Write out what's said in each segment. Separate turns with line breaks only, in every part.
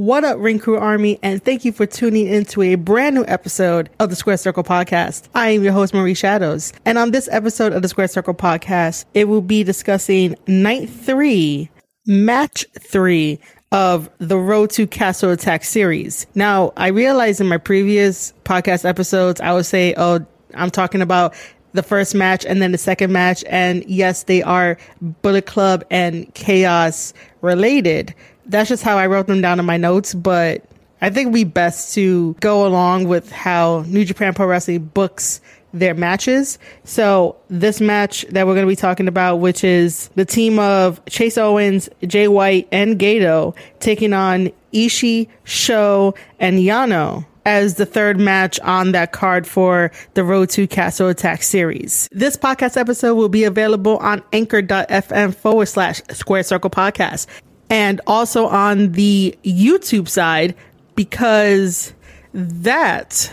What up, Crew Army, and thank you for tuning into a brand new episode of the Square Circle Podcast. I am your host, Marie Shadows, and on this episode of the Square Circle Podcast, it will be discussing night three, match three of the Road to Castle Attack series. Now, I realized in my previous podcast episodes, I would say, oh, I'm talking about the first match and then the second match. And yes, they are Bullet Club and Chaos related that's just how I wrote them down in my notes, but I think be best to go along with how New Japan Pro Wrestling books their matches. So this match that we're going to be talking about, which is the team of Chase Owens, Jay White, and Gato taking on Ishii, Sho, and Yano as the third match on that card for the Road to Castle Attack series. This podcast episode will be available on anchor.fm forward slash square circle podcast and also on the YouTube side because that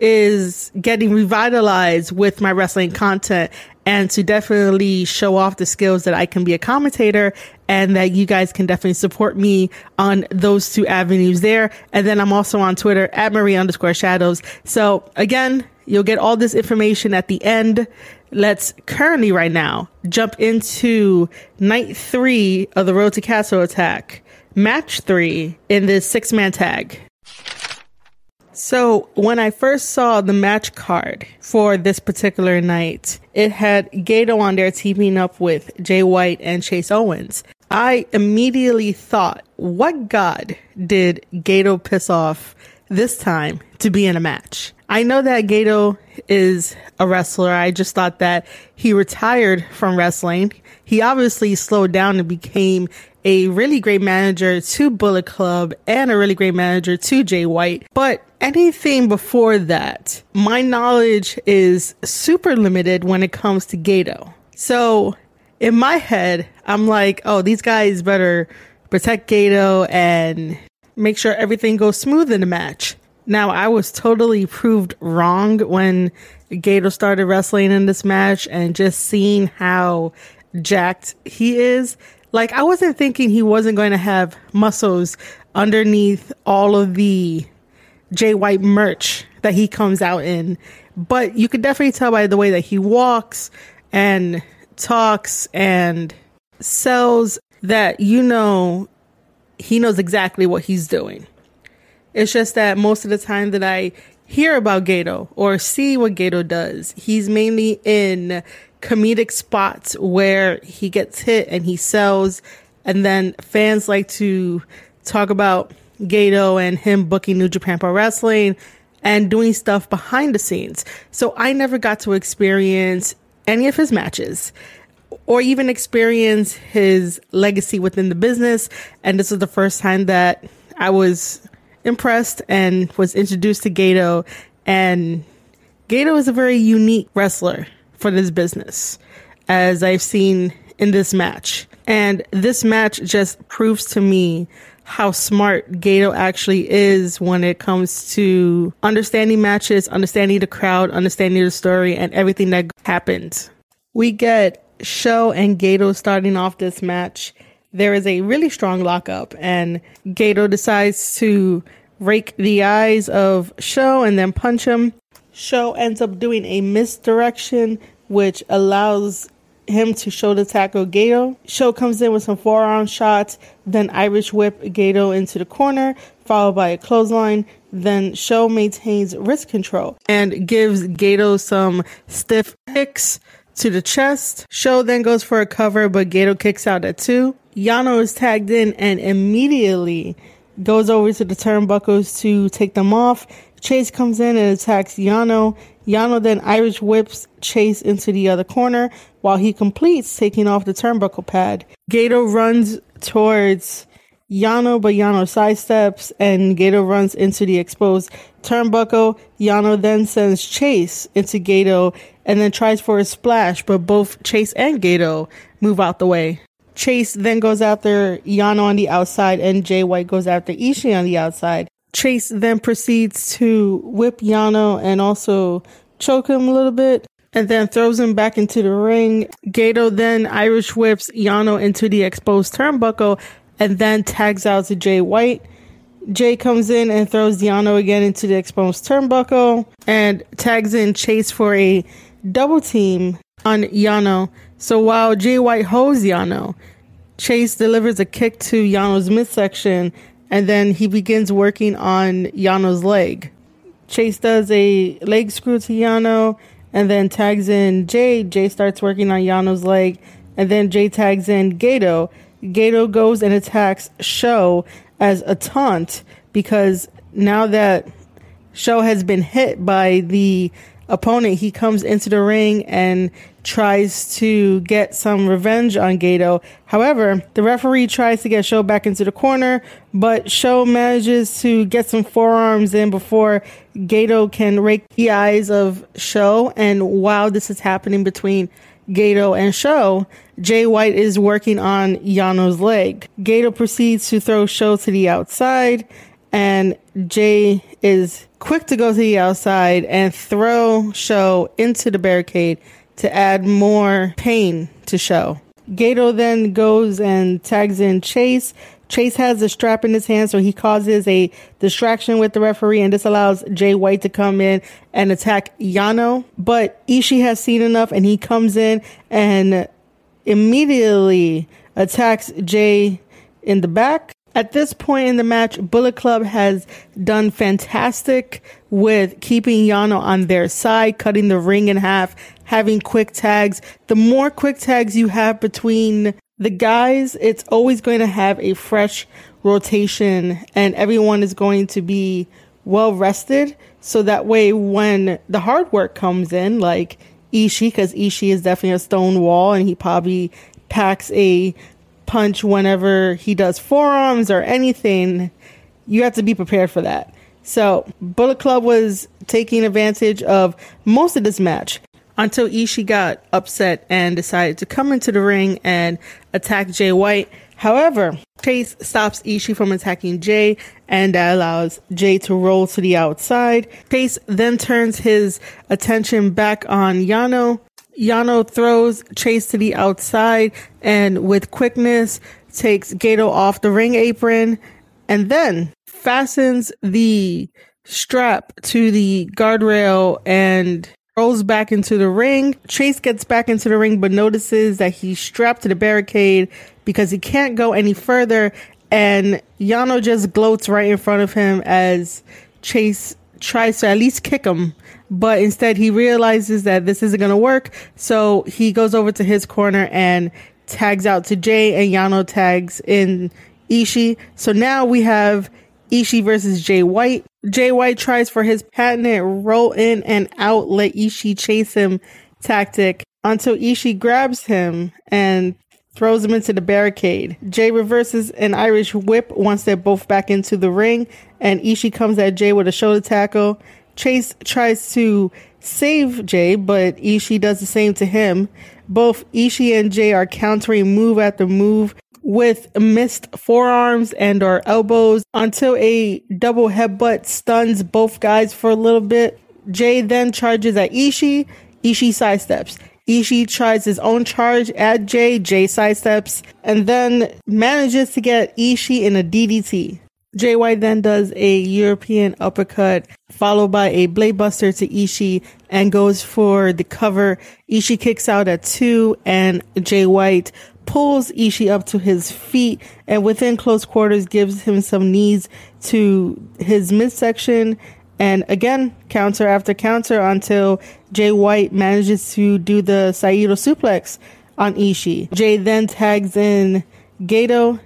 is getting revitalized with my wrestling content and to definitely show off the skills that I can be a commentator and that you guys can definitely support me on those two avenues there. And then I'm also on Twitter at Marie underscore shadows. So again, you'll get all this information at the end let's currently right now jump into night three of the Road to Castle Attack, match three in this six man tag. So when I first saw the match card for this particular night, it had Gedo on there teaming up with Jay White and Chase Owens. I immediately thought, what god did Gedo piss off this time to be in a match? I know that Gedo is a wrestler. I just thought that he retired from wrestling. He obviously slowed down and became a really great manager to Bullet Club and a really great manager to Jay White. But anything before that, my knowledge is super limited when it comes to Gedo. So in my head, I'm like, oh, these guys better protect Gedo and make sure everything goes smooth in the match. Now, I was totally proved wrong when Gedo started wrestling in this match and just seeing how jacked he is. Like, I wasn't thinking he wasn't going to have muscles underneath all of the Jay White merch that he comes out in. But you could definitely tell by the way that he walks and talks and sells that you know he knows exactly what he's doing. It's just that most of the time that I hear about Gedo or see what Gedo does, he's mainly in comedic spots where he gets hit and he sells. And then fans like to talk about Gedo and him booking New Japan Pro Wrestling and doing stuff behind the scenes. So I never got to experience any of his matches or even experience his legacy within the business. And this is the first time that I was impressed and was introduced to Gedo. And Gedo is a very unique wrestler for this business, as I've seen in this match. And this match just proves to me how smart Gedo actually is when it comes to understanding matches, understanding the crowd, understanding the story, and everything that happened. We get Sho and Gedo starting off this match. There is a really strong lockup, and Gedo decides to rake the eyes of Sho and then punch him. Sho ends up doing a misdirection, which allows him to shoulder tackle Gedo. Sho comes in with some forearm shots, then Irish whip Gedo into the corner, followed by a clothesline. Then Sho maintains wrist control and gives Gedo some stiff kicks to the chest. Sho then goes for a cover, but Gedo kicks out at two. Yano is tagged in and immediately goes over to the turnbuckles to take them off. Chase comes in and attacks Yano. Yano then Irish whips Chase into the other corner while he completes taking off the turnbuckle pad. Gedo runs towards Yano, but Yano sidesteps and Gedo runs into the exposed turnbuckle. Yano then sends Chase into Gedo and then tries for a splash, but both Chase and Gedo move out the way. Chase then goes after Yano on the outside, and Jay White goes after Ishii on the outside. Chase then proceeds to whip Yano and also choke him a little bit, and then throws him back into the ring. Gedo then Irish whips Yano into the exposed turnbuckle, and then tags out to Jay White. Jay comes in and throws Yano again into the exposed turnbuckle and tags in Chase for a double team on Yano. So while Jay White holds Yano, Chase delivers a kick to Yano's midsection and then he begins working on Yano's leg. Chase does a leg screw to Yano and then tags in Jay. Jay starts working on Yano's leg and then Jay tags in Gedo. Gedo goes and attacks Sho as a taunt because now that Sho has been hit by the opponent, he comes into the ring and tries to get some revenge on Gedo. However, the referee tries to get Sho back into the corner, but Sho manages to get some forearms in before Gedo can rake the eyes of Sho. And while this is happening between Gedo and Sho, Jay White is working on Yano's leg. Gedo proceeds to throw Sho to the outside, and Jay is quick to go to the outside and throw Sho into the barricade to add more pain to Sho. Gedo then goes and tags in Chase. Chase has a strap in his hand, so he causes a distraction with the referee, and this allows Jay White to come in and attack Yano. But Ishii has seen enough, and he comes in and immediately attacks Jay in the back. At this point in the match, Bullet Club has done fantastic with keeping Yano on their side, cutting the ring in half, having quick tags. The more quick tags you have between the guys, it's always going to have a fresh rotation and everyone is going to be well rested. So that way, when the hard work comes in, like Ishii, because Ishii is definitely a stone wall and he probably packs a punch whenever he does forearms or anything, you have to be prepared for that. So, Bullet Club was taking advantage of most of this match until Ishii got upset and decided to come into the ring and attack Jay White. However, Chase stops Ishii from attacking Jay and that allows Jay to roll to the outside. Chase then turns his attention back on Yano. Yano throws Chase to the outside and with quickness takes Gedo off the ring apron and then fastens the strap to the guardrail and rolls back into the ring. Chase gets back into the ring, but notices that he's strapped to the barricade because he can't go any further. And Yano just gloats right in front of him as Chase tries to at least kick him. But instead, he realizes that this isn't going to work. So he goes over to his corner and tags out to Jay, and Yano tags in Ishii. So now we have Ishii versus Jay White. Jay White tries for his patented roll in and out, let Ishii chase him tactic until Ishii grabs him and throws him into the barricade. Jay reverses an Irish whip once they're both back into the ring, and Ishii comes at Jay with a shoulder tackle. Chase tries to save Jay, but Ishii does the same to him. Both Ishii and Jay are countering move after move with missed forearms and or elbows until a double headbutt stuns both guys for a little bit. Jay then charges at Ishii. Ishii sidesteps. Ishii tries his own charge at Jay. Jay sidesteps and then manages to get Ishii in a DDT. White then does a European uppercut followed by a blade buster to Ishii and goes for the cover. Ishii kicks out at two and Jay White pulls Ishii up to his feet and within close quarters gives him some knees to his midsection and again counter after counter until Jay White manages to do the Saito suplex on Ishii. Jay then tags in Gedo.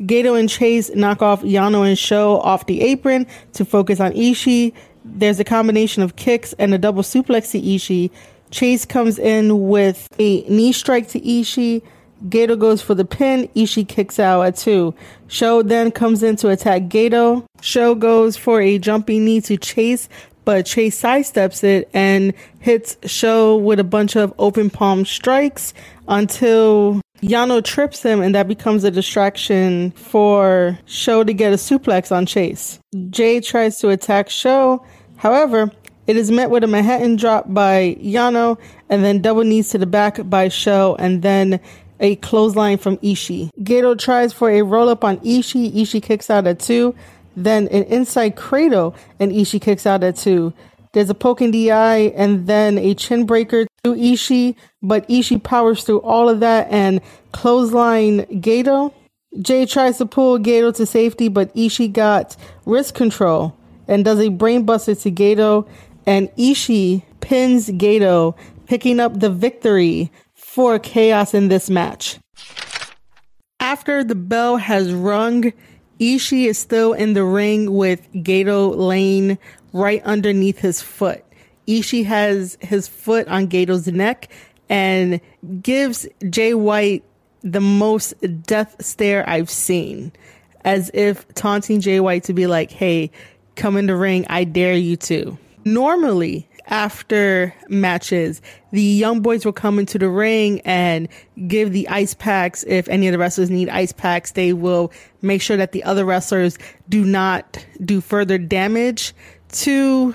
Gedo and Chase knock off Yano and Sho off the apron to focus on Ishii. There's a combination of kicks and a double suplex to Ishii. Chase comes in with a knee strike to Ishii. Gedo goes for the pin. Ishii kicks out at two. Sho then comes in to attack Gedo. Sho goes for a jumping knee to Chase, but Chase sidesteps it and hits Sho with a bunch of open palm strikes until Yano trips him, and that becomes a distraction for Sho to get a suplex on Chase. Jay tries to attack Sho. However, it is met with a Manhattan drop by Yano, and then double knees to the back by Sho, and then a clothesline from Ishii. Gedo tries for a roll up on Ishii. Ishii kicks out at two. then an inside cradle, and Ishii kicks out at two. There's a poke in the eye and then a chin breaker to Ishii, but Ishii powers through all of that and clothesline Gedo. Jay tries to pull Gedo to safety, but Ishii got wrist control and does a brainbuster to Gedo, and Ishii pins Gedo, picking up the victory for chaos in this match. After the bell has rung, Ishii is still in the ring with Gedo laying right underneath his foot. Ishii has his foot on Gedo's neck and gives Jay White the most death stare I've seen, as if taunting Jay White to be like, hey, come in the ring, I dare you to. Normally, after matches, the young boys will come into the ring and give the ice packs. If any of the wrestlers need ice packs, they will make sure that the other wrestlers do not do further damage to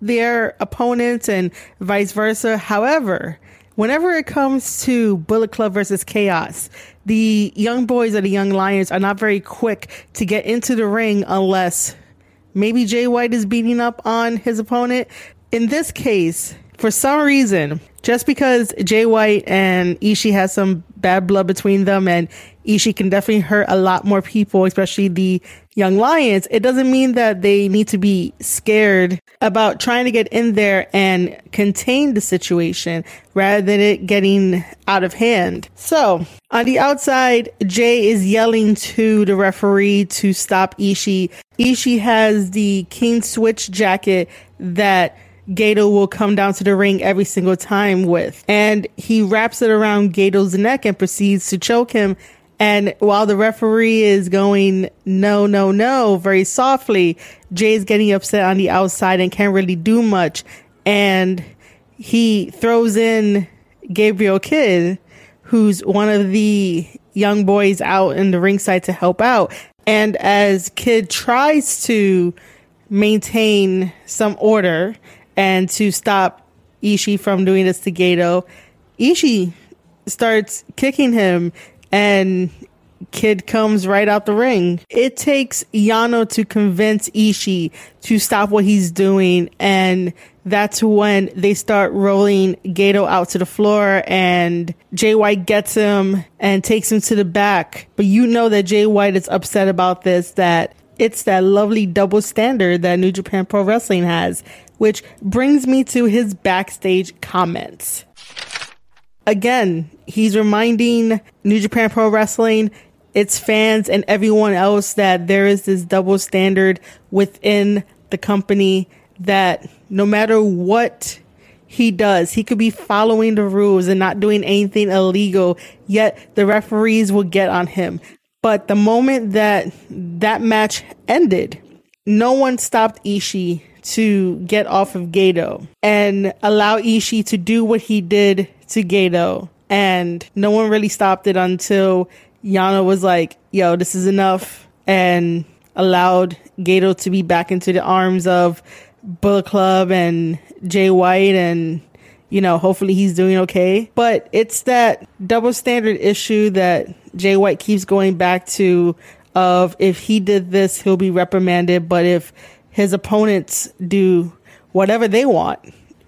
their opponents and vice versa. However, whenever it comes to Bullet Club versus Chaos, the young boys or the young lions are not very quick to get into the ring unless maybe Jay White is beating up on his opponent in this case, for some reason, just because Jay White and Ishii has some bad blood between them and Ishii can definitely hurt a lot more people, especially the young lions, it doesn't mean that they need to be scared about trying to get in there and contain the situation rather than it getting out of hand. So on the outside, Jay is yelling to the referee to stop Ishii. Ishii has the King Switch jacket that Gedo will come down to the ring every single time with. And he wraps it around Gedo's neck and proceeds to choke him. And while the referee is going, no, no, no, very softly, Jay's getting upset on the outside and can't really do much. And he throws in Gabriel Kidd, who's one of the young boys out in the ringside to help out. And as Kidd tries to maintain some order and to stop Ishii from doing this to Gedo, Ishii starts kicking him and Kidd comes right out the ring. It takes Yano to convince Ishii to stop what he's doing and that's when they start rolling Gedo out to the floor and Jay White gets him and takes him to the back. But you know that Jay White is upset about this, that it's that lovely double standard that New Japan Pro Wrestling has which brings me to his backstage comments. Again, he's reminding New Japan Pro Wrestling, its fans, and everyone else that there is this double standard within the company that no matter what he does, he could be following the rules and not doing anything illegal, yet the referees will get on him. But the moment that that match ended, no one stopped Ishii to get off of Gedo and allow Ishii to do what he did to Gedo. And no one really stopped it until Yano was like, yo, this is enough. And allowed Gedo to be back into the arms of Bullet Club and Jay White and you know, hopefully he's doing okay. But it's that double standard issue that Jay White keeps going back to of if he did this, he'll be reprimanded. But if his opponents do whatever they want,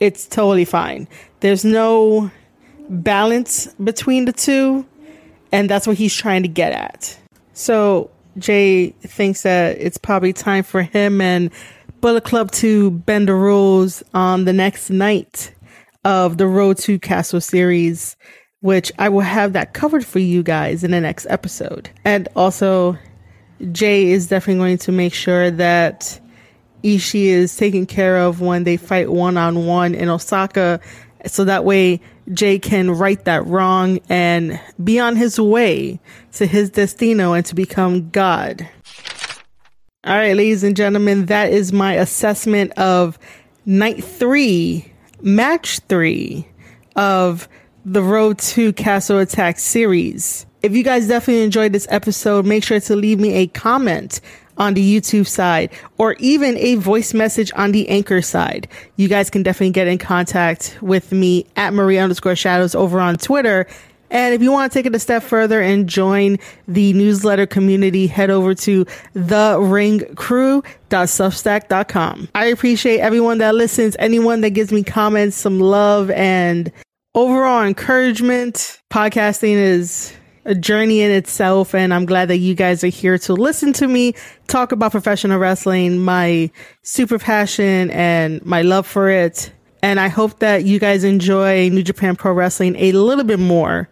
it's totally fine. There's no balance between the two, and that's what he's trying to get at. So Jay thinks that it's probably time for him and Bullet Club to bend the rules on the next night of the Road to Castle series, which I will have that covered for you guys in the next episode. And also, Jay is definitely going to make sure that Ishii is taken care of when they fight one on one in Osaka. So that way Jay can right that wrong and be on his way to his destino and to become God. All right, ladies and gentlemen, that is my assessment of night three, match three of the Road to Castle Attack series. If you guys definitely enjoyed this episode, make sure to leave me a comment on the YouTube side or even a voice message on the anchor side. You guys can definitely get in contact with me at Marie underscore shadows over on Twitter. And if you want to take it a step further and join the newsletter community, head over to theringcrew.substack.com. I appreciate everyone that listens, anyone that gives me comments, some love, and overall encouragement. Podcasting is a journey in itself, and I'm glad that you guys are here to listen to me talk about professional wrestling, my super passion, and my love for it. And I hope that you guys enjoy New Japan Pro Wrestling a little bit more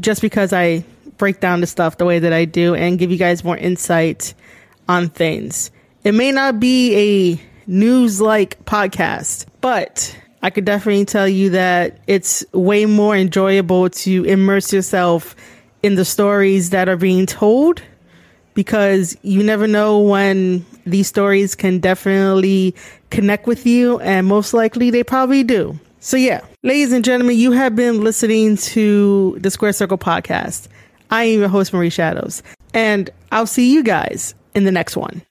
just because I break down the stuff the way that I do and give you guys more insight on things. It may not be a news like podcast, but I could definitely tell you that it's way more enjoyable to immerse yourself in the stories that are being told because you never know when these stories can definitely connect with you, and most likely they probably do. So, yeah, ladies and gentlemen, you have been listening to the Square Circle podcast. I am your host, Marie Shadows, and I'll see you guys in the next one.